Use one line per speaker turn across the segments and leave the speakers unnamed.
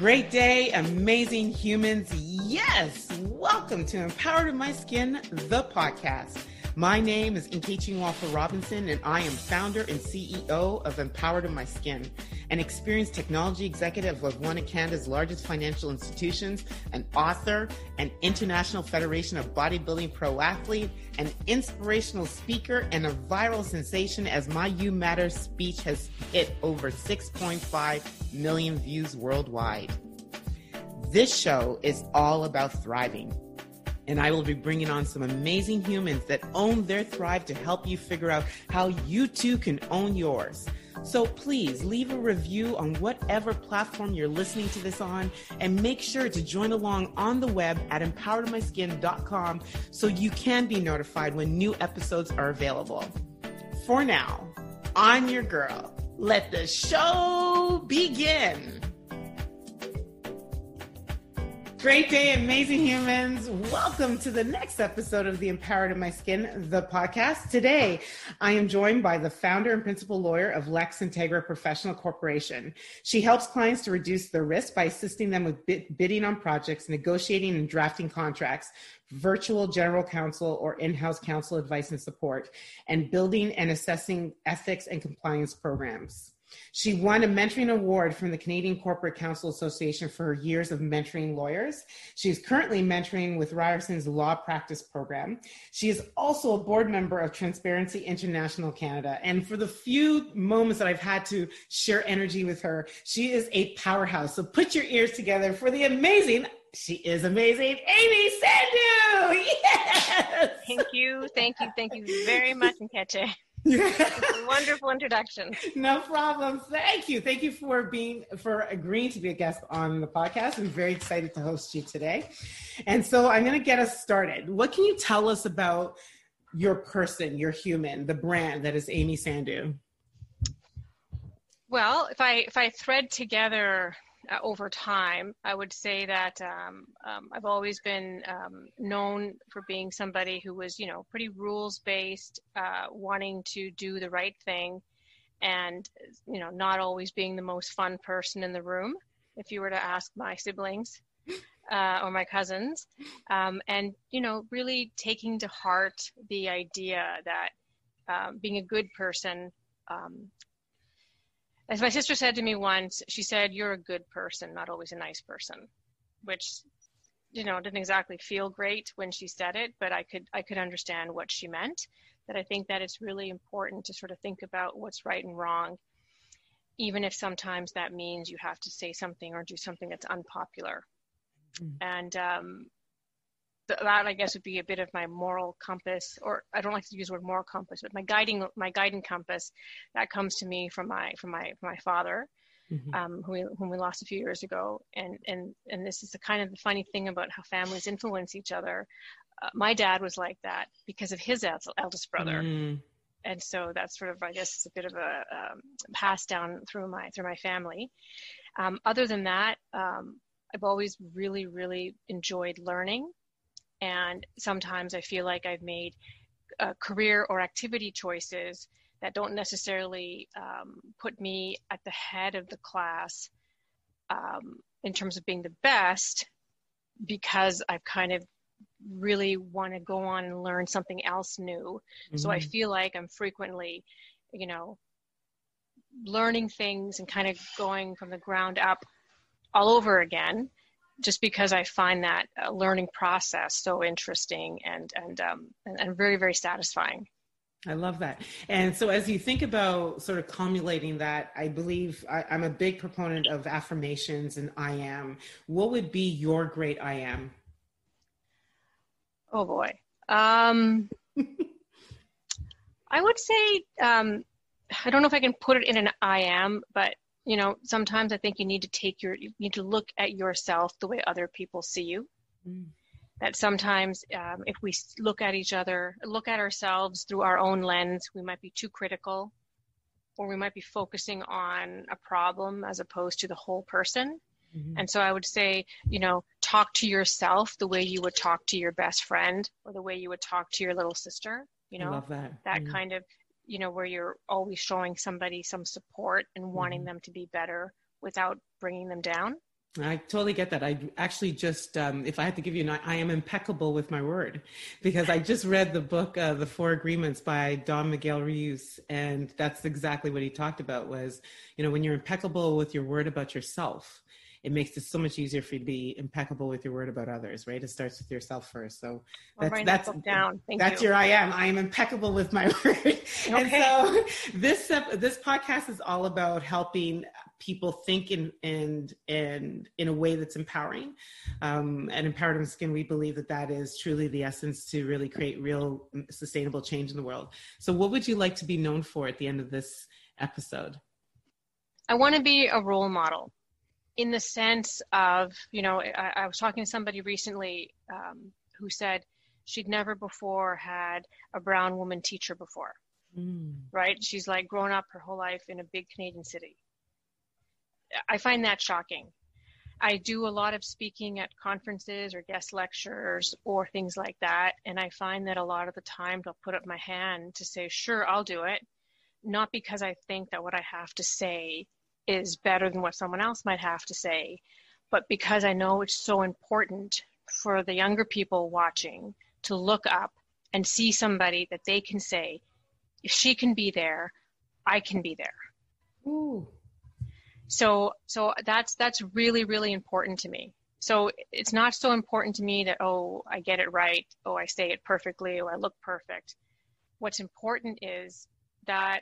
Great day, amazing humans. Yes, welcome to Empowered in My Skin, the podcast. My name is Nkechi Nwafor Robinson, and I am founder and CEO of Empowered in My Skin, an experienced technology executive of one of Canada's largest financial institutions, an author, an International Federation of Bodybuilding pro athlete, an inspirational speaker, and a viral sensation as my You Matter speech has hit over 6.5 million views worldwide. This show is all about thriving and I will be bringing on some amazing humans that own their thrive to help you figure out how you too can own yours. So please leave a review on whatever platform you're listening to this on and make sure to join along on the web at empoweredmyskin.com so you can be notified when new episodes are available. For now, I'm your girl. Let the show begin. Great day, amazing humans. Welcome to the next episode of the Empowered in My Skin, the podcast. Today, I am joined by the founder and principal lawyer of Lex Integra Professional Corporation. She helps clients to reduce their risk by assisting them with bid- bidding on projects, negotiating and drafting contracts, virtual general counsel or in-house counsel advice and support, and building and assessing ethics and compliance programs. She won a mentoring award from the Canadian Corporate Counsel Association for her years of mentoring lawyers. She is currently mentoring with Ryerson's Law Practice Program. She is also a board member of Transparency International Canada. And for the few moments that I've had to share energy with her, she is a powerhouse. So put your ears together for the amazing she is amazing. Amee Sandhu! Yes!
Thank you, thank you, thank you very much, Nkechi. wonderful introduction.
No problem. Thank you. Thank you for being for agreeing to be a guest on the podcast. I'm very excited to host you today. And so I'm going to get us started. What can you tell us about your person, your human, the brand that is Amee Sandhu?
Well, if I if I thread together uh, over time, I would say that um, um, I've always been um, known for being somebody who was, you know, pretty rules based, uh, wanting to do the right thing, and you know, not always being the most fun person in the room. If you were to ask my siblings uh, or my cousins, um, and you know, really taking to heart the idea that um, being a good person um, as my sister said to me once, she said, You're a good person, not always a nice person, which you know didn't exactly feel great when she said it but i could i could understand what she meant that i think that it's really important to sort of think about what's right and wrong even if sometimes that means you have to say something or do something that's unpopular mm-hmm. and um, that I guess would be a bit of my moral compass, or I don't like to use the word moral compass, but my guiding my guiding compass that comes to me from my from my from my father, mm-hmm. um, whom, we, whom we lost a few years ago, and and and this is the kind of the funny thing about how families influence each other. Uh, my dad was like that because of his eldest brother. Mm. And so that's sort of, I guess, a bit of a um, pass down through my through my family. Um, other than that, um, I've always really, really enjoyed learning and sometimes I feel like I've made uh, career or activity choices that don't necessarily um, put me at the head of the class um, in terms of being the best because I've kind of really want to go on and learn something else new. Mm-hmm. So I mm-hmm. feel like I'm frequently, you know, learning things and kind of going from the ground up all over again just because I find that uh, learning process so interesting and and, um, and and very very satisfying.
I love that. And so, as you think about sort of cumulating that, I believe I, am a big proponent of affirmations and I am. What would be your great I am?
Oh boy. Um, I would say, um, I don't know if I can put it in an I am, but you know sometimes i think you need to take your you need to look at yourself the way other people see you mm. that sometimes um, if we look at each other look at ourselves through our own lens we might be too critical or we might be focusing on a problem as opposed to the whole person mm-hmm. and so i would say you know talk to yourself the way you would talk to your best friend or the way you would talk to your little sister you know
that,
that mm-hmm. kind of you know where you're always showing somebody some support and wanting mm-hmm. them to be better without bringing them down
I totally get that. I actually just, um, if I had to give you an, I am impeccable with my word because I just read the book, uh, The Four Agreements by Don Miguel Ruiz. And that's exactly what he talked about was, you know, when you're impeccable with your word about yourself, it makes it so much easier for you to be impeccable with your word about others, right? It starts with yourself first. So
that's that's down. Thank
that's
you.
your I am. I am impeccable with my word. Okay. And so this this podcast is all about helping people think in and and in a way that's empowering. Um, and empowered in skin, we believe that that is truly the essence to really create real sustainable change in the world. So, what would you like to be known for at the end of this episode?
I want to be a role model in the sense of, you know, I, I was talking to somebody recently um, who said she'd never before had a brown woman teacher before. Mm. Right? She's like grown up her whole life in a big Canadian city. I find that shocking. I do a lot of speaking at conferences or guest lectures or things like that. And I find that a lot of the times I'll put up my hand to say, sure, I'll do it. Not because I think that what I have to say is better than what someone else might have to say, but because I know it's so important for the younger people watching to look up and see somebody that they can say, if she can be there, I can be there. Ooh. So so that's that's really really important to me. So it's not so important to me that oh I get it right, oh I say it perfectly, oh I look perfect. What's important is that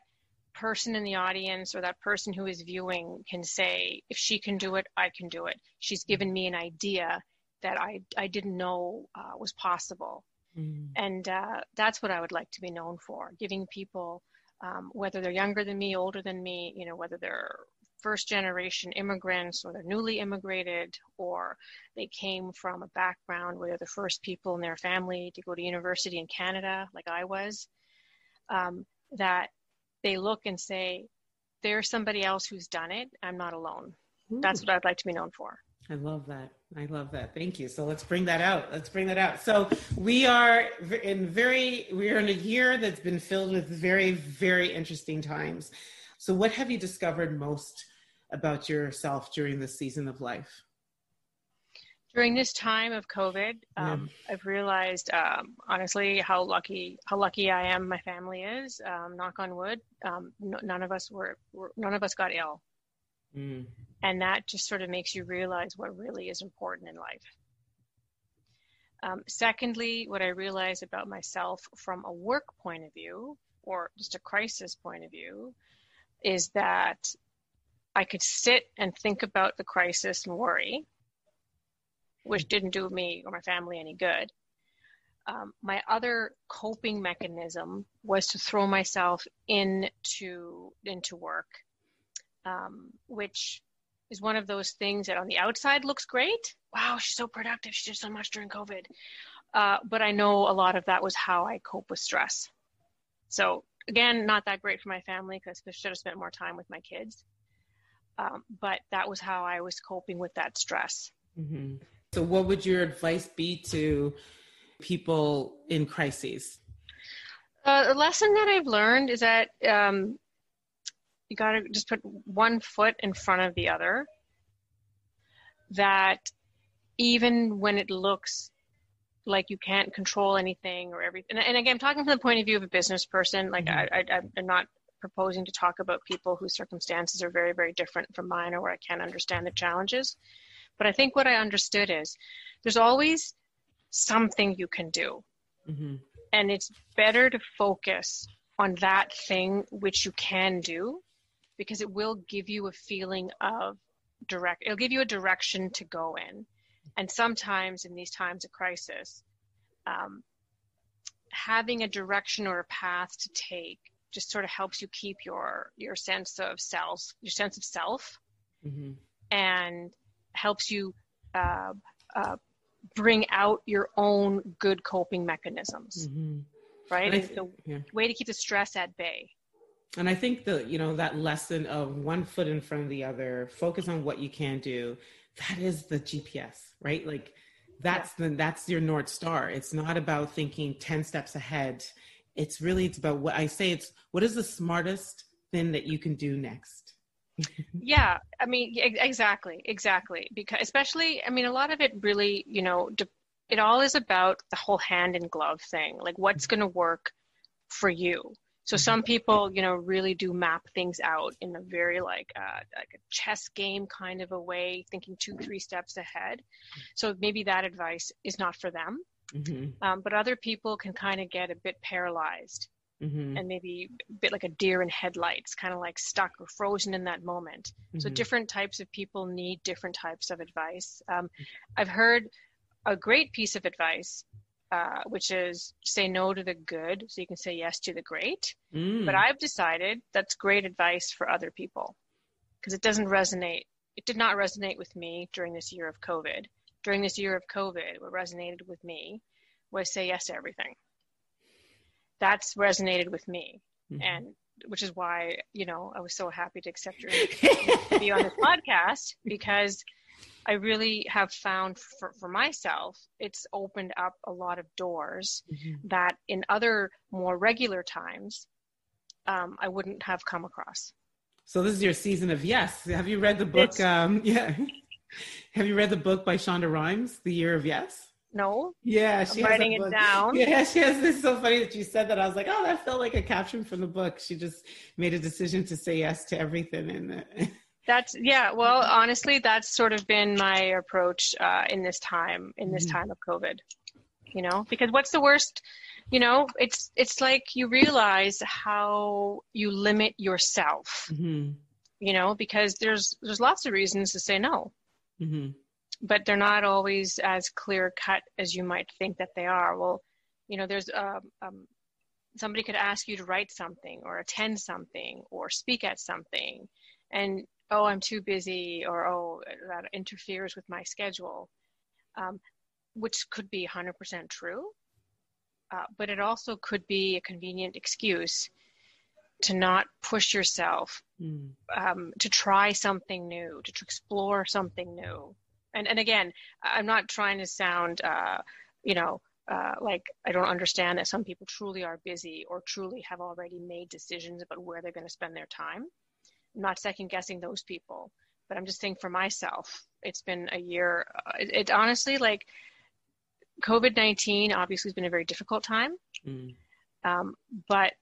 person in the audience or that person who is viewing can say, if she can do it, I can do it. She's given me an idea that I, I didn't know uh, was possible. Mm. And uh, that's what I would like to be known for, giving people, um, whether they're younger than me, older than me, you know, whether they're first generation immigrants or they're newly immigrated or they came from a background where they're the first people in their family to go to university in Canada, like I was, um, that they look and say, there's somebody else who's done it. I'm not alone. Ooh. That's what I'd like to be known for.
I love that. I love that. Thank you. So let's bring that out. Let's bring that out. So we are in very, we are in a year that's been filled with very, very interesting times. So what have you discovered most about yourself during this season of life?
During this time of COVID, um, yeah. I've realized um, honestly how lucky how lucky I am. My family is. Um, knock on wood. Um, no, none of us were, were, none of us got ill, mm. and that just sort of makes you realize what really is important in life. Um, secondly, what I realized about myself from a work point of view, or just a crisis point of view, is that I could sit and think about the crisis and worry which didn't do me or my family any good. Um, my other coping mechanism was to throw myself into into work, um, which is one of those things that on the outside looks great. Wow, she's so productive. She did so much during COVID. Uh, but I know a lot of that was how I cope with stress. So again, not that great for my family because I should have spent more time with my kids. Um, but that was how I was coping with that stress. Mm-hmm.
So, what would your advice be to people in crises?
Uh, a lesson that I've learned is that um, you got to just put one foot in front of the other. That even when it looks like you can't control anything or everything, and, and again, I'm talking from the point of view of a business person. Like mm-hmm. I, I, I'm not proposing to talk about people whose circumstances are very, very different from mine or where I can't understand the challenges. But I think what I understood is there's always something you can do. Mm-hmm. And it's better to focus on that thing which you can do because it will give you a feeling of direct, it'll give you a direction to go in. And sometimes in these times of crisis, um, having a direction or a path to take just sort of helps you keep your your sense of self your sense of self mm-hmm. and helps you uh, uh, bring out your own good coping mechanisms, mm-hmm. right? It's the yeah. way to keep the stress at bay.
And I think the you know that lesson of one foot in front of the other, focus on what you can do. That is the GPS, right? Like that's yeah. the that's your north star. It's not about thinking ten steps ahead. It's really it's about what I say. It's what is the smartest thing that you can do next
yeah, I mean, exactly, exactly. Because especially, I mean, a lot of it really, you know, it all is about the whole hand and glove thing. Like, what's going to work for you? So some people, you know, really do map things out in a very like uh, like a chess game kind of a way, thinking two, three steps ahead. So maybe that advice is not for them. Mm-hmm. Um, but other people can kind of get a bit paralyzed mm-hmm. and maybe a bit like a deer in headlights, kind of like stuck or frozen in that moment. Mm-hmm. So different types of people need different types of advice. Um, I've heard a great piece of advice, uh, which is say no to the good so you can say yes to the great. Mm. But I've decided that's great advice for other people because it doesn't resonate. It did not resonate with me during this year of COVID. During this year of COVID, what resonated with me was say yes to everything that's resonated with me. Mm-hmm. and which is why you know i was so happy to accept your to be on this podcast because i really have found for, for myself it's opened up a lot of doors mm-hmm. that in other more regular times um, i wouldn't have come across.
So this is your season of yes. Have you read the book um, yeah. Have you read the book by shonda rhimes the year of yes
no.
Yeah, she
writing it down.
Yeah, she has this so funny that you said that. I was like, oh, that felt like a caption from the book. She just made a decision to say yes to everything and
that's yeah well honestly that's sort of been my approach uh, in this time in this mm-hmm. time of covid you know because what's the worst you know it's it's like you realize how you limit yourself mm-hmm. you know because there's there's lots of reasons to say no mm-hmm but they're not always as clear cut as you might think that they are. Well, you know, there's um, um, somebody could ask you to write something or attend something or speak at something, and oh, I'm too busy, or oh, that interferes with my schedule, um, which could be 100% true, uh, but it also could be a convenient excuse to not push yourself, mm. um, to try something new, to explore something new and and again i'm not trying to sound uh, you know uh, like i don't understand that some people truly are busy or truly have already made decisions about where they're going to spend their time i'm not second guessing those people but i'm just saying for myself it's been a year uh, it, it, honestly like covid-19 obviously has been a very difficult time mm. um, but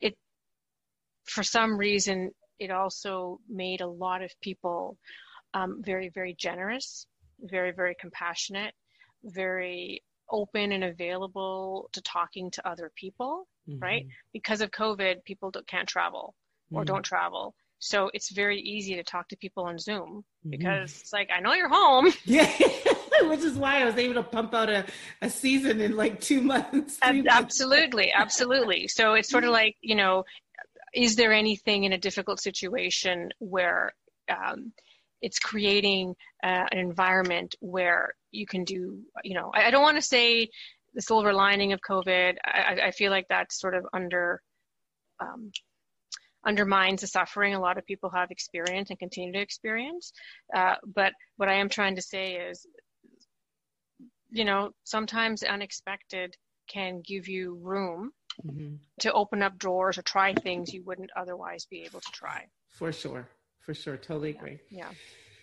it for some reason it also made a lot of people um, very, very generous, very, very compassionate, very open and available to talking to other people, mm-hmm. right? Because of COVID, people can't travel or mm-hmm. don't travel. So it's very easy to talk to people on Zoom mm-hmm. because mm-hmm. it's like, I know you're home.
Yeah. Which is why I was able to pump out a, a season in like two months.
Absolutely. absolutely. So it's sort of like, you know, is there anything in a difficult situation where um, it's creating uh, an environment where you can do you know i, I don't want to say the silver lining of covid. I, I feel like that's sort of under um, undermines the suffering a lot of people have experienced and continue to experience. Uh, but what i am trying to say is you know sometimes unexpected can give you room mm-hmm. to open up doors or try things you wouldn't otherwise be able to try.
For sure for sure. Totally agree.
Yeah.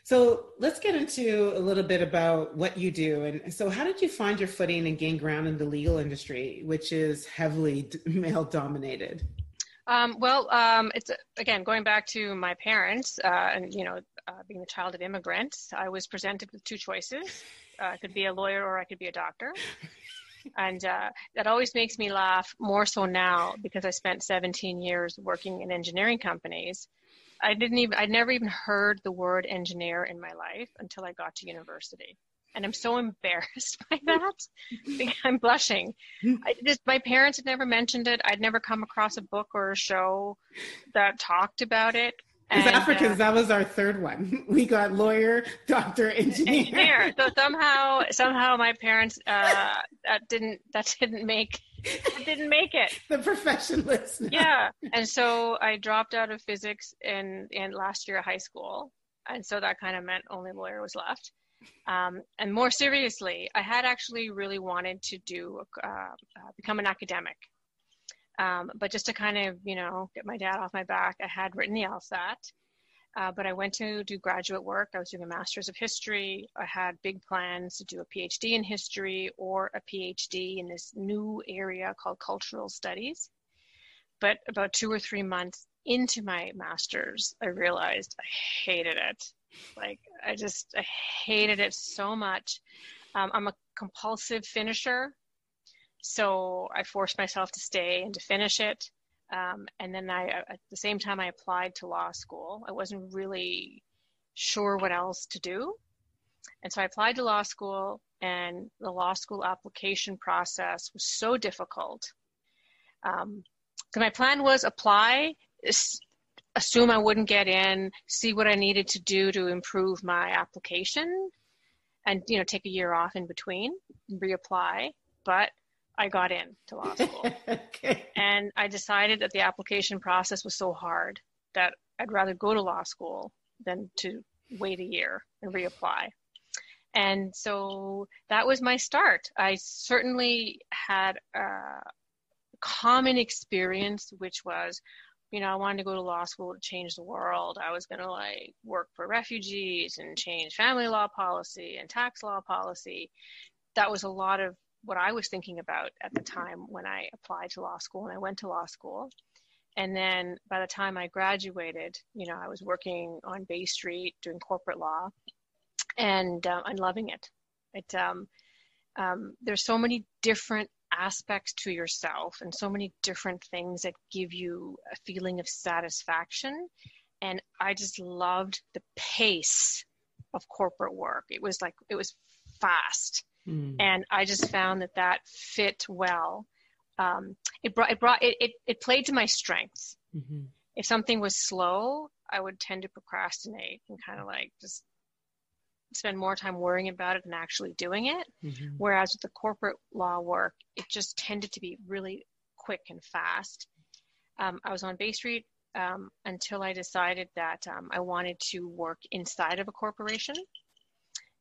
So let's get into a little bit about what you do. And so, how did you find your footing and gain ground in the legal industry, which is heavily male dominated?
Um, well, um, it's again going back to my parents, uh, and you know, uh, being the child of immigrants, I was presented with two choices: uh, I could be a lawyer or I could be a doctor. and uh, that always makes me laugh more so now because I spent 17 years working in engineering companies I didn't even, I'd never even heard the word engineer in my life until I got to university. And I'm so embarrassed by that. I'm blushing. I just, my parents had never mentioned it. I'd never come across a book or a show that talked about it.
As Africans, uh, that was our third one. We got lawyer, doctor, engineer. engineer.
So somehow, somehow, my parents uh, that didn't that didn't make that didn't make it.
The professionalist.
Yeah, and so I dropped out of physics in in last year of high school, and so that kind of meant only lawyer was left. Um, and more seriously, I had actually really wanted to do uh, uh, become an academic. Um, but just to kind of, you know, get my dad off my back, I had written the LSAT. Uh, but I went to do graduate work. I was doing a master's of history. I had big plans to do a PhD in history or a PhD in this new area called cultural studies. But about two or three months into my master's, I realized I hated it. Like, I just, I hated it so much. Um, I'm a compulsive finisher. So I forced myself to stay and to finish it. Um, and then I, at the same time, I applied to law school. I wasn't really sure what else to do. And so I applied to law school, and the law school application process was so difficult. Um, so my plan was apply, assume I wouldn't get in, see what I needed to do to improve my application, and you know take a year off in between, reapply. But I got in to law school. okay. And I decided that the application process was so hard that I'd rather go to law school than to wait a year and reapply. And so that was my start. I certainly had a common experience, which was, you know, I wanted to go to law school to change the world. I was going to like work for refugees and change family law policy and tax law policy. That was a lot of what I was thinking about at the time when I applied to law school and I went to law school. And then by the time I graduated, you know, I was working on Bay Street doing corporate law, and uh, I'm loving it. It um, um, there's so many different aspects to yourself and so many different things that give you a feeling of satisfaction. And I just loved the pace of corporate work. It was like it was fast Mm. And I just found that that fit well. Um, it brought, it brought, it, it, it played to my strengths. Mm-hmm. If something was slow, I would tend to procrastinate and kind of like just spend more time worrying about it than actually doing it. Mm-hmm. Whereas with the corporate law work, it just tended to be really quick and fast. Um, I was on Bay Street um, until I decided that um, I wanted to work inside of a corporation.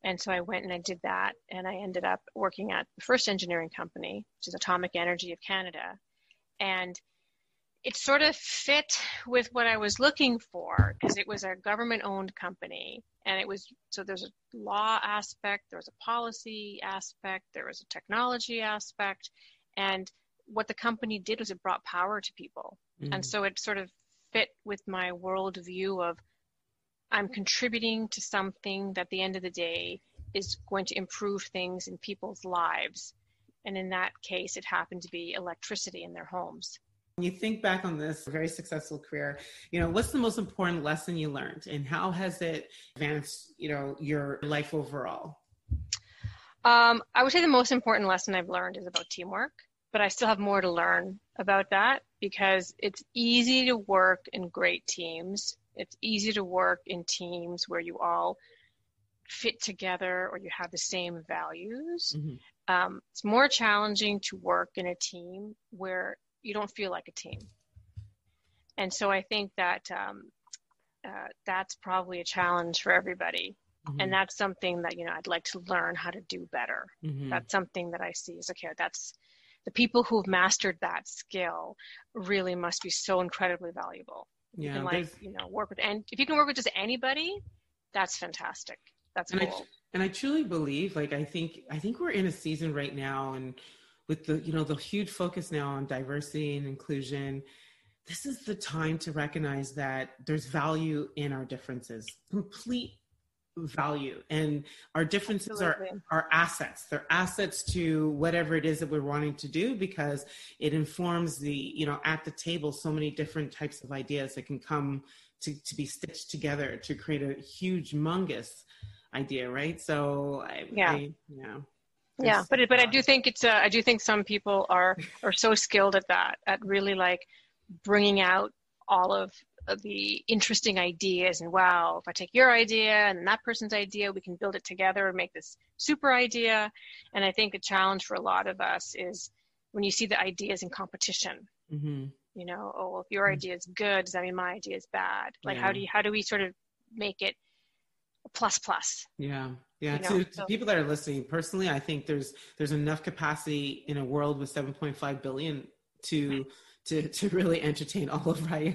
And so I went and I did that, and I ended up working at the first engineering company, which is Atomic Energy of Canada. And it sort of fit with what I was looking for because it was a government owned company. And it was so there's a law aspect, there was a policy aspect, there was a technology aspect. And what the company did was it brought power to people. Mm-hmm. And so it sort of fit with my worldview of I'm contributing to something that at the end of the day is going to improve things in people's lives. And in that case, it happened to be electricity in their homes.
When you think back on this very successful career, you know, what's the most important lesson you learned and how has it advanced, you know, your life overall?
Um, I would say the most important lesson I've learned is about teamwork, but I still have more to learn about that because it's easy to work in great teams it's easy to work in teams where you all fit together or you have the same values. Mm-hmm. Um, it's more challenging to work in a team where you don't feel like a team. And so I think that um, uh, that's probably a challenge for everybody. Mm-hmm. And that's something that, you know, I'd like to learn how to do better. Mm-hmm. That's something that I see is okay, that's the people who've mastered that skill really must be so incredibly valuable. You yeah, can like you know work with and if you can work with just anybody, that's fantastic. That's
and
cool.
I, and I truly believe, like I think I think we're in a season right now, and with the you know the huge focus now on diversity and inclusion, this is the time to recognize that there's value in our differences. Complete value. And our differences Absolutely. are are assets. They're assets to whatever it is that we're wanting to do because it informs the you know at the table so many different types of ideas that can come to, to be stitched together to create a huge mungus idea right? So I,
yeah.
I, you know
yeah but but i do think it's uh, i do think some people are are so skilled at that at really like bringing out all of the interesting ideas and wow if i take your idea and that person's idea we can build it together and make this super idea and i think the challenge for a lot of us is when you see the ideas in competition mm-hmm. you know oh well, if your mm-hmm. idea is good does that mean my idea is bad like yeah. how do you how do we sort of make it plus plus
yeah yeah you know, to, to so. people that are listening personally i think there's there's enough capacity in a world with 7.5 billion to to to really entertain all of our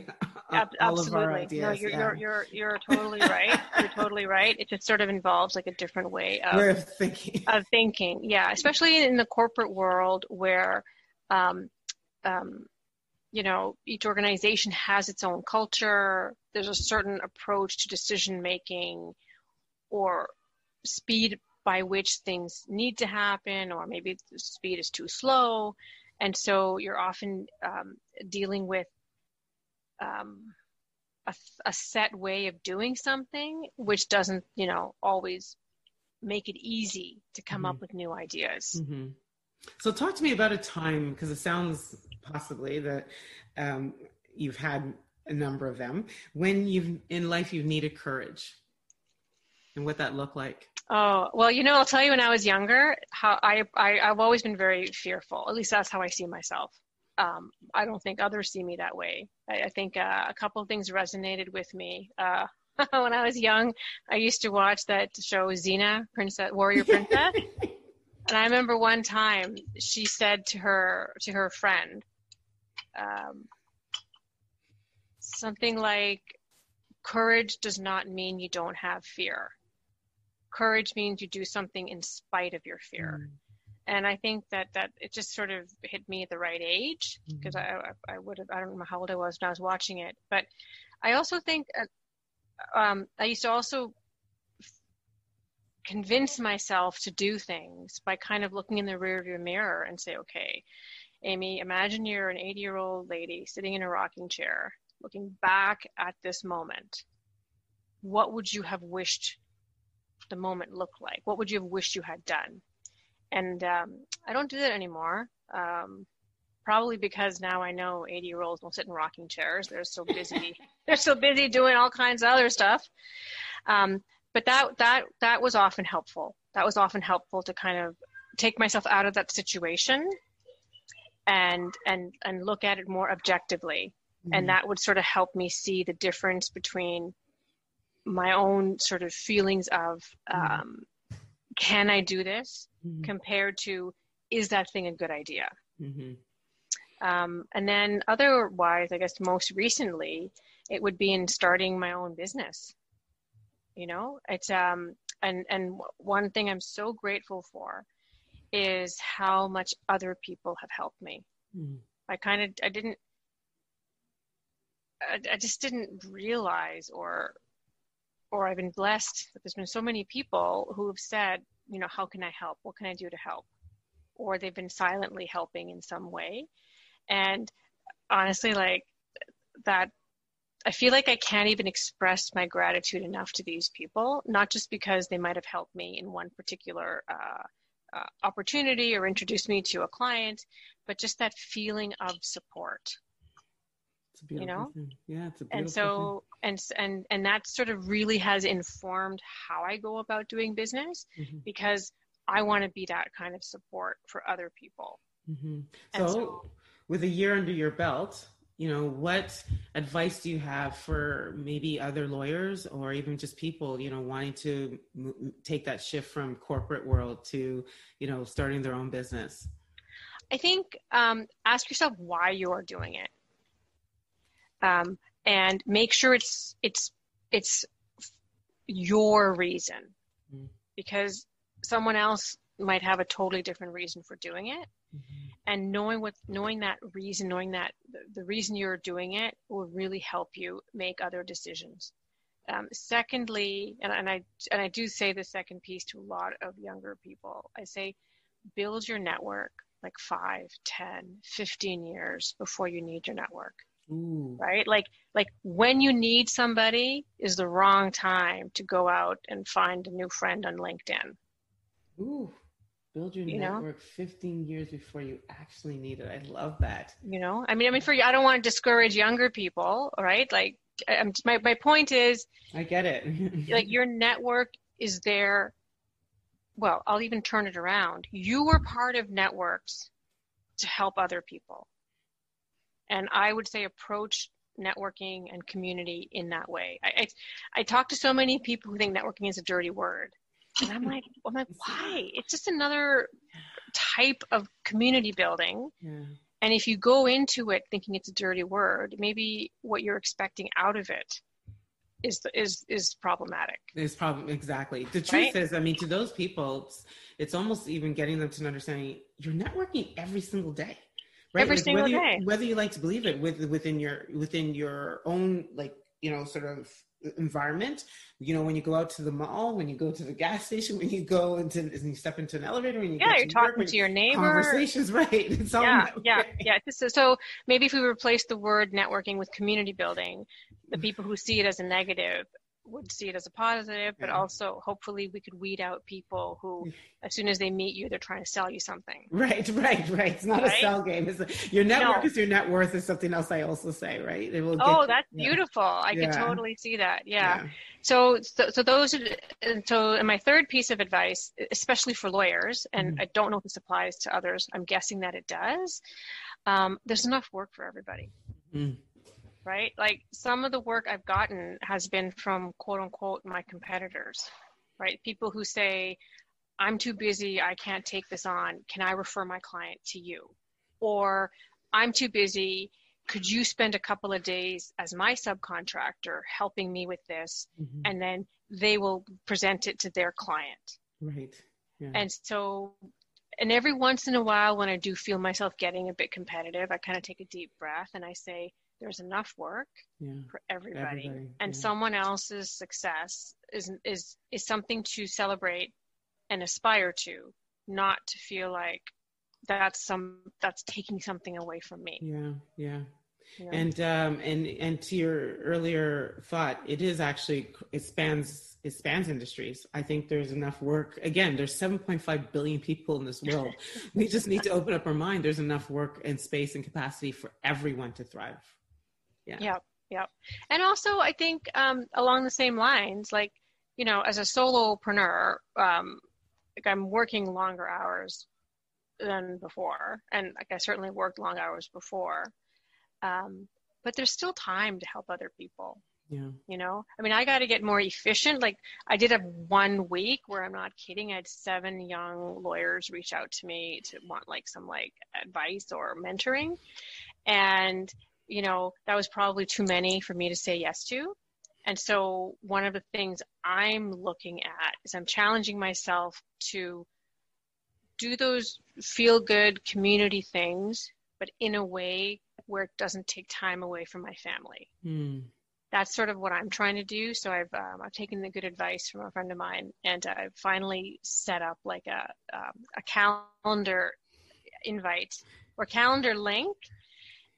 all Absolutely. of our ideas. No, you're, yeah. you're you're you're totally right. you're totally right. It just sort of involves like a different way of,
way of thinking.
Of thinking, yeah. Especially in the corporate world where, um, um, you know, each organization has its own culture. There's a certain approach to decision making, or speed by which things need to happen, or maybe the speed is too slow. And so you're often um, dealing with um, a, a, set way of doing something, which doesn't, you know, always make it easy to come mm-hmm. up with new ideas.
Mm-hmm. So, talk to me about a time because it sounds possibly that um, you've had a number of them when you've in life you've needed courage and what that looked like.
Oh, well, you know, I'll tell you when I was younger, how I, I, I've always been very fearful. At least that's how I see myself. Um, I don't think others see me that way. I, I think uh, a couple of things resonated with me. Uh, when I was young, I used to watch that show Xena, Princess Warrior Princess. and I remember one time she said to her to her friend um, something like, "Courage does not mean you don't have fear." Courage means you do something in spite of your fear. Mm. And I think that that it just sort of hit me at the right age because mm-hmm. I, I would have I don't know how old I was when I was watching it, but I also think uh, um, I used to also convince myself to do things by kind of looking in the rearview mirror and say, okay, Amee, imagine you're an 80 year old lady sitting in a rocking chair, looking back at this moment. What would you have wished the moment look like? What would you have wished you had done? And um, I don't do that anymore. Um, probably because now I know 80 year olds don't sit in rocking chairs. They're so busy. they're so busy doing all kinds of other stuff. Um, but that that that was often helpful. That was often helpful to kind of take myself out of that situation and and and look at it more objectively. Mm-hmm. And that would sort of help me see the difference between my own sort of feelings of mm-hmm. um, can I do this mm-hmm. compared to is that thing a good idea? Mm-hmm. Um, and then otherwise, I guess most recently, it would be in starting my own business. You know, it's um, and and one thing I'm so grateful for is how much other people have helped me. Mm. I kind of I didn't I, I just didn't realize or or I've been blessed that there's been so many people who have said, you know, how can I help? What can I do to help? Or they've been silently helping in some way. And honestly, like that, I feel like I can't even express my gratitude enough to these people, not just because they might have helped me in one particular uh, uh, opportunity or introduced me to a client, but just that feeling of support you know
thing. yeah it's a
and so thing. and and and that sort of really has informed how i go about doing business mm-hmm. because i want to be that kind of support for other people
mm-hmm. so, so with a year under your belt you know what advice do you have for maybe other lawyers or even just people you know wanting to m- take that shift from corporate world to you know starting their own business
i think um, ask yourself why you are doing it um, and make sure it's it's it's your reason mm-hmm. because someone else might have a totally different reason for doing it mm-hmm. and knowing what knowing that reason knowing that the, the, reason you're doing it will really help you make other decisions um, secondly and, and i and i do say the second piece to a lot of younger people i say build your network like 5 10 15 years before you need your network Ooh. right? Like like when you need somebody is the wrong time to go out and find a new friend on linkedin.
Ooh. build your you network know? 15 years before you actually need it. I love that.
You know? I mean i mean for you i don't want to discourage younger people right? Like I'm, my, my point is
i get it.
like your network is there well i'll even turn it around. You were part of networks to help other people and I would say approach networking and community in that way. I, I, I talk to so many people who think networking is a dirty word. And I'm like, I'm like, why? It's just another type of community building. Yeah. And if you go into it thinking it's a dirty word, maybe what you're expecting out of it is is is problematic.
It's problem exactly. The truth
Right?
is, I mean, to those people, it's, it's almost even getting them to an understanding you're networking every single day. Right?
Every single
whether
day.
You, whether you like to believe it with, within your within your own like you know sort of environment you know when you go out to the mall when you go to the gas station when you go into and you step into an elevator when you
yeah, you're
to work,
talking
when-
to your neighbor.
conversations right it's all
yeah, yeah, yeah. So maybe if we replace the word networking with community building, the people who see it as a negative would see it as a positive, but
Yeah.
also hopefully we could weed out people who, as soon as they meet you, they're trying to sell you something.
Right, right, right. It's not a sell game. It's a, your network
No.
is your net worth is something else I also say, right? It will
Oh,
you-
that's
yeah,
beautiful. I
Yeah.
could totally see that. Yeah. So, so, so those and so, and my third piece of advice, especially for lawyers, and
Mhm.
I don't know if this applies to others, I'm guessing that it does. Um, there's enough work for everybody,
Mhm.
Right? Like some of the work I've gotten has been from quote unquote my competitors, right? People who say, I'm too busy, I can't take this on. Can I refer my client to you? Or I'm too busy. Could you spend a couple of days as my subcontractor helping me with this?
Mhm.
And then they will present it to their client.
Right. Yeah.
And so, and every once in a while, when I do feel myself getting a bit competitive, I kind of take a deep breath and I say, there's enough work
yeah.
for everybody.
Everybody,
and
yeah.
someone else's success is, is, is something to celebrate and aspire to, not to feel like that's some, that's taking something away from me.
Yeah. Yeah.
know?
And um and and to your earlier thought, it is actually it spans it spans industries. I think there's enough work. Again, there's 7.5 billion people in this world. we just need to open up our mind. There's enough work and space and capacity for everyone to thrive. Yeah.
Yep, yep. And also, I think um, along the same lines, like you know, as a solopreneur, um, like I'm working longer hours than before, and like I certainly worked long hours before. Um, but there's still time to help other people.
Yeah.
You know, I mean, I got to get more efficient. Like I did have one week where I'm not kidding. I had seven young lawyers reach out to me to want like some like advice or mentoring, and you know that was probably too many for me to say yes to. And so one of the things I'm looking at is I'm challenging myself to do those feel good community things, but in a way where it doesn't take time away from my family
Hmm.
that's sort of what I'm trying to do. So I've um, I've taken the good advice from a friend of mine, and I've finally set up like a um, a calendar invite or calendar link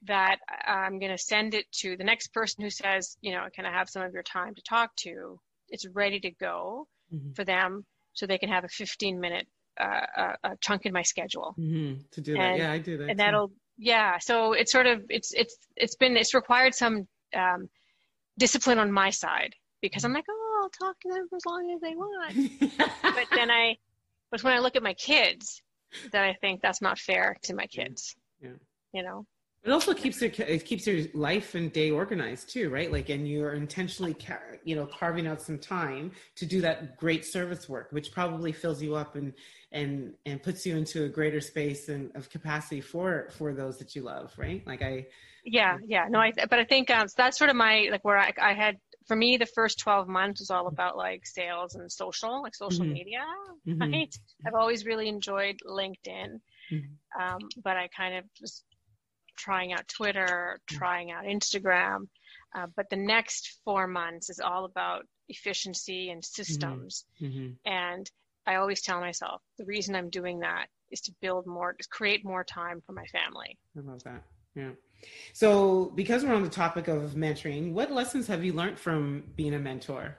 that I'm going to send it to the next person who says, you know, can I have some of your time to talk to? It's ready to go
Mhm.
for them, so they can have a 15 minute uh, uh, uh, chunk in my schedule
Mhm. To do that. Yeah, I do that.
and
too.
that'll yeah so it's sort of it's it's it's been it's required some um, discipline on my side because i'm like oh i'll talk to them for as long as they want but then i but when i look at my kids then i think that's not fair to my kids
Yeah.
you know
It also keeps your it keeps your life and day organized too, right? Like, and you're intentionally, ca- you know, carving out some time to do that great service work, which probably fills you up and and and puts you into a greater space and of capacity for for those that you love, right? Like I,
yeah yeah no i but i think um, so that's sort of my like where I, I had for me the first 12 months was all about like sales and social like social
Mhm.
media
Mhm.
right i've always really enjoyed linkedin
Mhm.
um, but i kind of was trying out twitter trying out instagram uh, but the next four months is all about efficiency and systems
Mhm.
and i always tell myself the reason i'm doing that is to build more to create more time for my family
I love that. Yeah. So, because we're on the topic of mentoring, what lessons have you learned from being a mentor?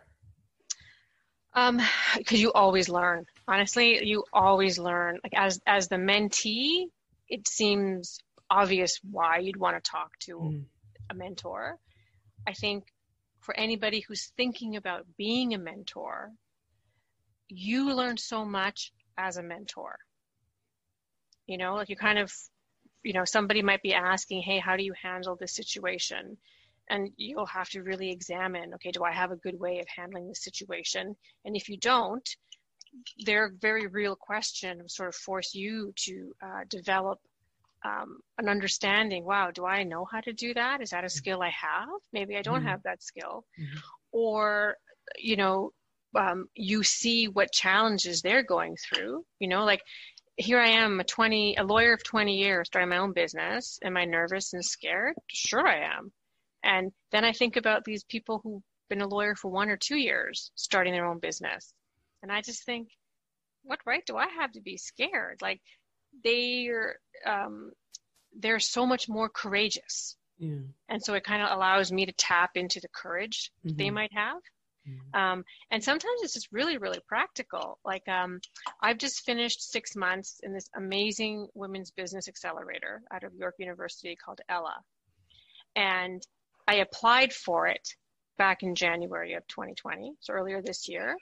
Um, because you always learn. Honestly, you always learn. Like as as the mentee, it seems obvious why you'd want to talk to
Mm.
a mentor. I think for anybody who's thinking about being a mentor, you learn so much as a mentor. You know, like you kind of, you know, somebody might be asking, hey, how do you handle this situation? And you'll have to really examine, okay, do I have a good way of handling this situation? And if you don't, their very real question sort of force you to uh, develop um, an understanding wow do i know how to do that? Is that a skill i have? Maybe i don't mm-hmm. have that skill. Mm-hmm. or you know um, you see what challenges they're going through you know like here i am a 20 a lawyer of 20 years starting my own business. Am i nervous and scared? Sure i am. And then i think about these people who've been a lawyer for one or two years starting their own business. And i just think what right do i have to be scared? Like they're um, they're so much more courageous yeah. and so it kind of allows me to tap into the courage mm-hmm. they might have mm-hmm. um, and sometimes it's just really really practical like um, i've just finished six months in this amazing women's business accelerator out of york university called ella and i applied for it back in january of 2020 so earlier this year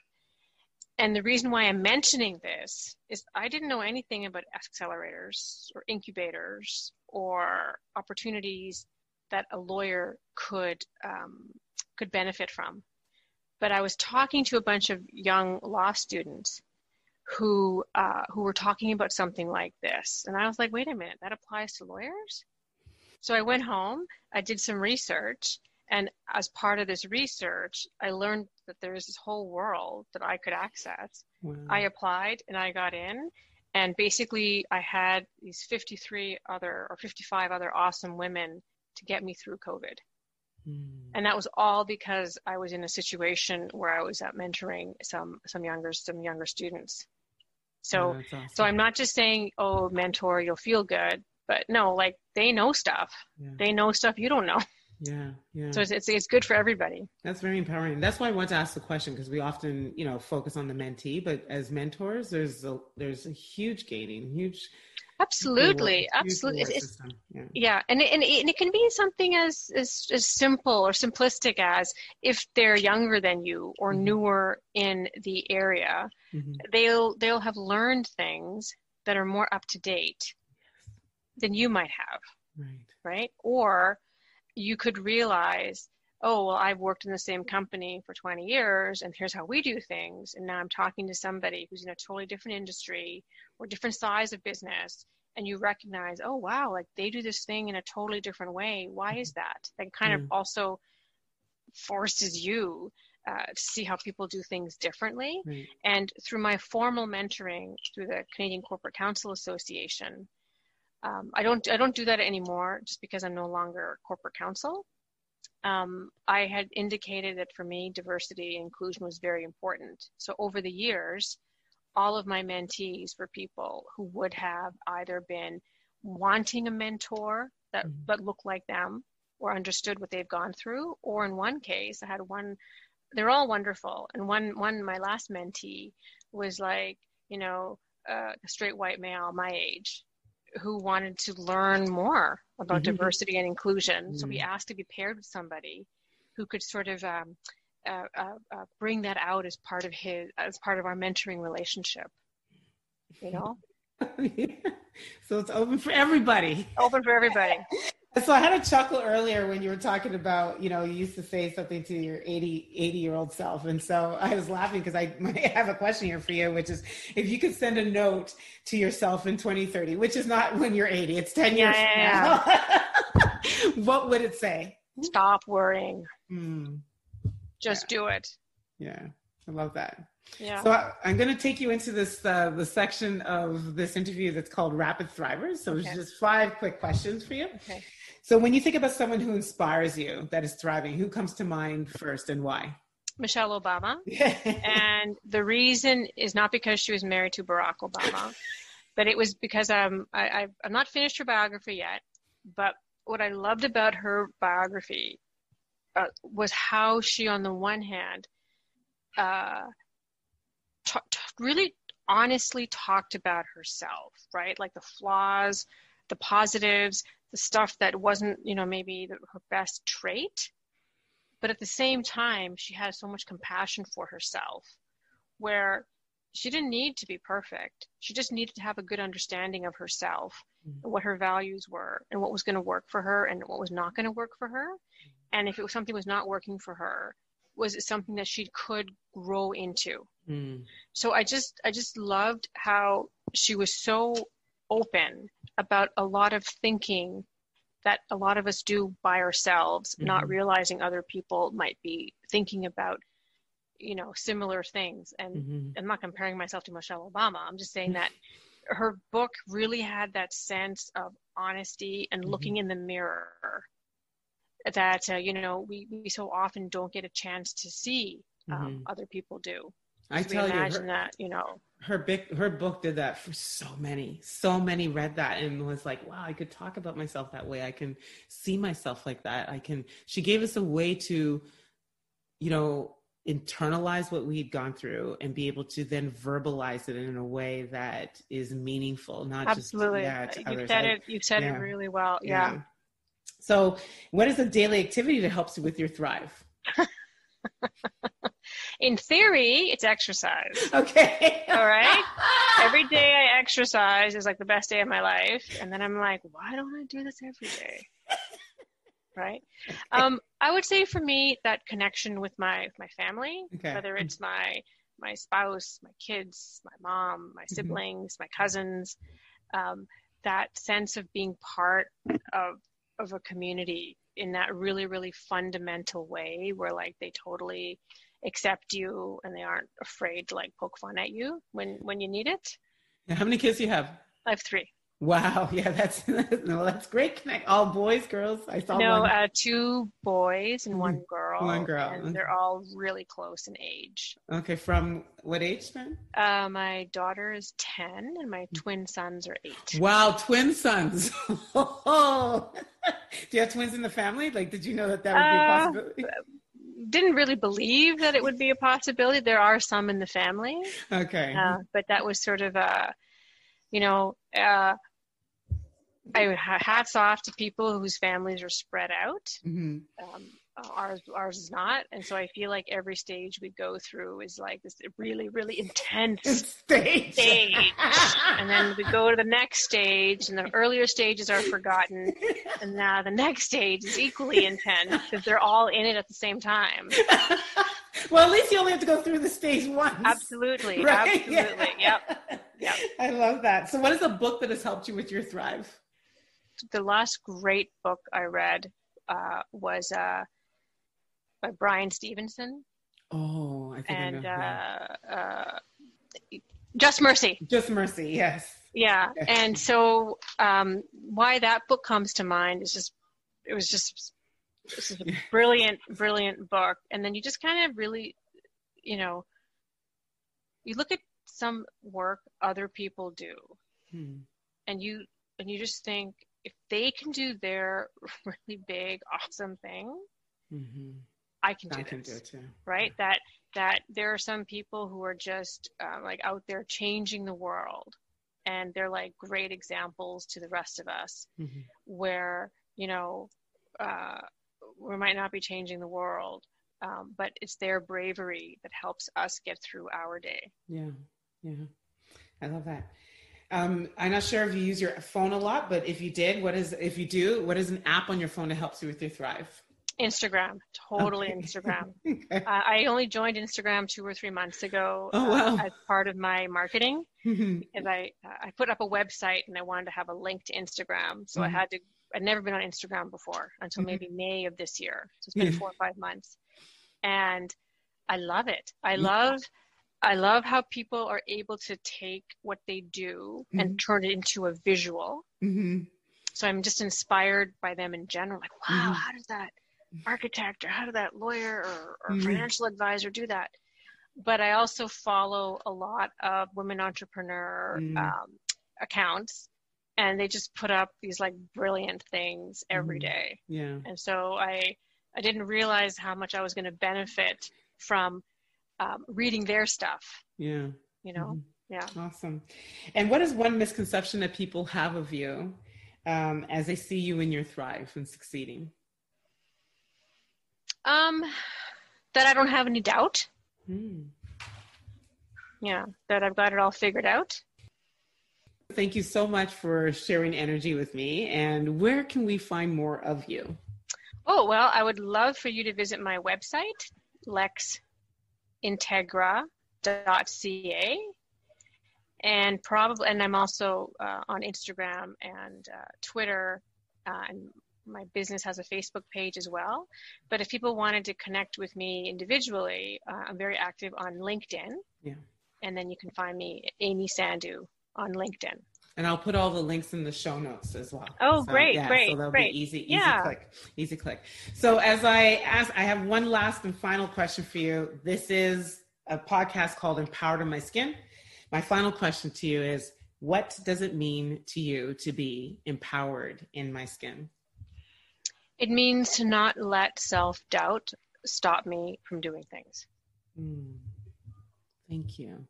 and the reason why I'm mentioning this is I didn't know anything about accelerators or incubators or opportunities that a lawyer could um, could benefit from. But I was talking to a bunch of young law students who uh, who were talking about something like this, and I was like, "Wait a minute, that applies to lawyers." So I went home, I did some research, and as part of this research, I learned that there is this whole world that I could access. Wow. I applied and I got in. And basically, I had these 53 other or 55 other awesome women to get me through COVID. Mm. And that was all because I was in a situation where I was mentoring some some younger some younger students. So oh, awesome. so I'm not just saying, oh, mentor, you'll feel good, but no, like they know stuff. Yeah. They know stuff you don't know.
Yeah, yeah.
So it's, it's, it's good for everybody.
That's very empowering. That's why I want to ask the question because we often, you know, focus on the mentee, but as mentors, there's a there's a huge gaining, huge.
Absolutely, absolutely. yeah. yeah, and it, and it, and it can be something as, as as simple or simplistic as if they're younger than you or mm-hmm. newer in the area, mm-hmm. they'll they'll have learned things that are more up to date than you might have. Right. Right. Or you could realize, oh, well, I've worked in the same company for 20 years and here's how we do things. And now I'm talking to somebody who's in a totally different industry or different size of business. And you recognize, oh, wow, like they do this thing in a totally different way. Why is that? That kind mm. of also forces you uh, to see how people do things differently. And through my formal mentoring through the Canadian Corporate Counsel Association, um, I don't I don't do that anymore just because I'm no longer corporate counsel. Um, I had indicated that for me diversity and inclusion was very important. So over the years, all of my mentees were people who would have either been wanting a mentor that mm-hmm. but looked like them or understood what they've gone through, or in one case, I had one. They're all wonderful, and one one my last mentee was like you know uh, a straight white male my age who wanted to learn more about mm-hmm. diversity and inclusion. Mm-hmm. So we mm. asked to be paired with somebody who could sort of um, uh, uh, uh, bring that out as part of his as part of our mentoring relationship. You know.
so it's open for everybody.
Open for everybody.
So I had a chuckle earlier when you were talking about, you know, you used to say something to your 80, 80 year old self. And so I was laughing because I might have a question here for you, which is if you could send a note to yourself in 2030, which is not when you're 80, it's 10 years yeah, yeah. now. what would it say?
Stop worrying. Mm. Just do it.
Yeah, I love that. Yeah. So I, am going to take you into this uh, the section of this interview that's called Rapid Thrivers. So okay. it's just five quick questions for you. Okay. So when you think about someone who inspires you, that is thriving, who comes to mind first and why?
Michelle Obama. and the reason is not because she was married to Barack Obama, but it was because um, I, I'm not finished her biography yet. But what I loved about her biography uh, was how she, on the one hand, uh, t- t- really honestly talked about herself, right? Like the flaws, the positives, the stuff that wasn't, you know, maybe the, her best trait. But at the same time, she had so much compassion for herself where she didn't need to be perfect. She just needed to have a good understanding of herself mm-hmm. and what her values were and what was going to work for her and what was not going to work for her. And if it was something was not working for her, was it something that she could grow into? Mm. So I just I just loved how she was so open about a lot of thinking that a lot of us do by ourselves, mm-hmm. not realizing other people might be thinking about, you know, similar things. And mm-hmm. I'm not comparing myself to Michelle Obama. I'm just saying that her book really had that sense of honesty and mm-hmm. looking in the mirror that uh, you know we, we so often don't get a chance to see um, mm-hmm. other people do.
I tell you,
imagine her, that you know
her big her book did that for so many, so many read that and was like, wow, I could talk about myself that way. I can see myself like that. I can. She gave us a way to, you know, internalize what we had gone through and be able to then verbalize it in a way that is meaningful, not
Absolutely.
just
yeah. You said it. You said yeah. it really well. yeah. yeah.
So, what is a daily activity that helps you with your thrive?
In theory, it's exercise.
Okay.
All right. Every day I exercise is like the best day of my life, and then I'm like, why don't I do this every day? right. Um, I would say for me that connection with my with my family, okay. whether it's my my spouse, my kids, my mom, my mm-hmm. siblings, mm-hmm. my cousins, um, that sense of being part of of a community in that really really fundamental way where like they totally accept you and they aren't afraid to like poke fun at you when when you need it
how many kids do you have
i have three
Wow, yeah, that's no, that's great. Connect all boys, girls. I saw
no. Uh, two boys and one girl.
One girl,
and they're all really close in age.
Okay, from what age then?
Uh, my daughter is ten, and my twin sons are eight.
Wow, twin sons! Do you have twins in the family? Like, did you know that that would be a uh, possibility?
Didn't really believe that it would be a possibility. There are some in the family.
Okay.
Uh, but that was sort of a, you know, uh, I would hats off to people whose families are spread out. Mm-hmm. Um, ours ours is not, and so I feel like every stage we go through is like this really really intense
stage.
stage. and then we go to the next stage, and the earlier stages are forgotten, and now the next stage is equally intense because they're all in it at the same time.
well, at least you only have to go through the stage once.
Absolutely, right? absolutely, yep. Yep.
I love that. So, what is a book that has helped you with your thrive?
The last great book I read uh, was uh, by Bryan Stevenson.
Oh, I think
and,
I know.
Uh, uh, Just Mercy.
Just Mercy, yes.
Yeah, yes. and so um, why that book comes to mind is just it was just this is a brilliant, brilliant book, and then you just kind of really, you know, you look at some work other people do, hmm. and you and you just think they can do their really big, awesome thing, mm-hmm. I can do I can do it too. Right? Yeah. That that there are some people who are just uh, like out there changing the world, and they're like great examples to the rest of us, mm-hmm. where you know uh, we might not be changing the world, um, but it's their bravery that helps us get through our day.
Yeah, yeah, I love that. Um, I'm not sure if you use your phone a lot, but if you did, what is if you do, what is an app on your phone that helps you with your Thrive?
Instagram, totally okay. Instagram. okay. uh, I only joined Instagram two or three months ago
oh, wow.
uh, as part of my marketing, because I I put up a website and I wanted to have a link to Instagram, so mm-hmm. I had to. I'd never been on Instagram before until mm-hmm. maybe May of this year. So it's been yeah. four or five months, and I love it. I yeah. love I love how people are able to take what they do mm-hmm. and turn it into a visual. Mm-hmm. So I'm just inspired by them in general. Like, wow, mm-hmm. how does that architect or how did that lawyer or, or mm-hmm. financial advisor do that? But I also follow a lot of women entrepreneur mm-hmm. um, accounts, and they just put up these like brilliant things every
mm-hmm.
day.
Yeah.
And so I I didn't realize how much I was going to benefit from um, reading their stuff.
Yeah.
You know. Mm-hmm. Yeah.
Awesome. And what is one misconception that people have of you um, as they see you in your thrive and succeeding?
Um, that I don't have any doubt. Hmm. Yeah, that I've got it all figured out.
Thank you so much for sharing energy with me. And where can we find more of you?
Oh, well, I would love for you to visit my website, Lex integra.ca and probably and i'm also uh, on instagram and uh, twitter uh, and my business has a facebook page as well. But if people wanted to connect with me individually uh, i'm very active on linkedin.
Yeah.
And then you can find me Amee Sandhu on linkedin
and I'll put all the links in the show notes as well.
Oh, so, great,
yeah,
great,
so they'll
great.
be easy, easy
yeah.
click, easy click. So as I ask, I have one last and final question for you. This is a podcast called Empowered in My Skin. My final question to you is what does it mean to you to be empowered in my skin?
It means to not let self doubt stop me from doing things.
Mm. Thank you.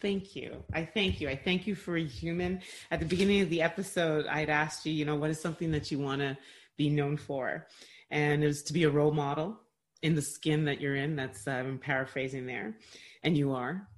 Thank you. I thank you. I thank you for a human. At the beginning of the episode, I'd asked you, you know, what is something that you want to be known for? And it was to be a role model in the skin that you're in. That's, uh, I'm paraphrasing there. And you are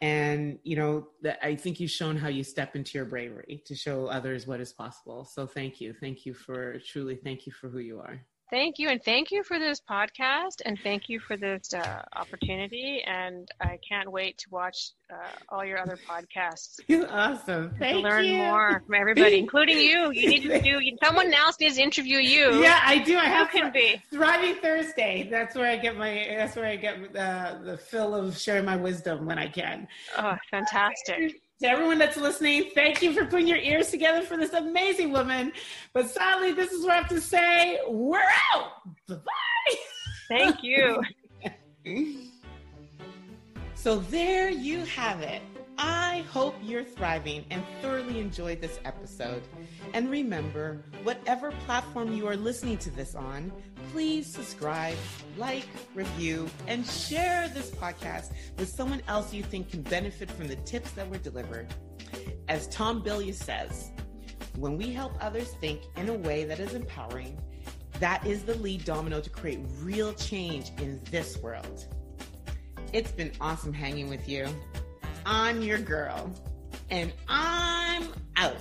and you know that i think you've shown how you step into your bravery to show others what is possible so thank you thank you for truly thank you for who you are
Thank you, and thank you for this podcast, and thank you for this uh, opportunity. And I can't wait to watch uh, all your other podcasts.
You're awesome! Thank
to learn
you.
more from everybody, including you. You need to do. Someone else needs to interview you.
Yeah, I do. I have
Who can be
Thriving Thursday. That's where I get my. That's where I get uh, the fill of sharing my wisdom when I can.
Oh, fantastic!
To everyone that's listening, thank you for putting your ears together for this amazing woman. But sadly, this is what I have to say. We're out. Bye bye.
Thank you.
so there you have it. I hope you're thriving and thoroughly enjoyed this episode. And remember, whatever platform you are listening to this on, please subscribe, like, review, and share this podcast with someone else you think can benefit from the tips that were delivered. As Tom Bilyeu says, when we help others think in a way that is empowering, that is the lead domino to create real change in this world. It's been awesome hanging with you. I'm your girl, and I'm out.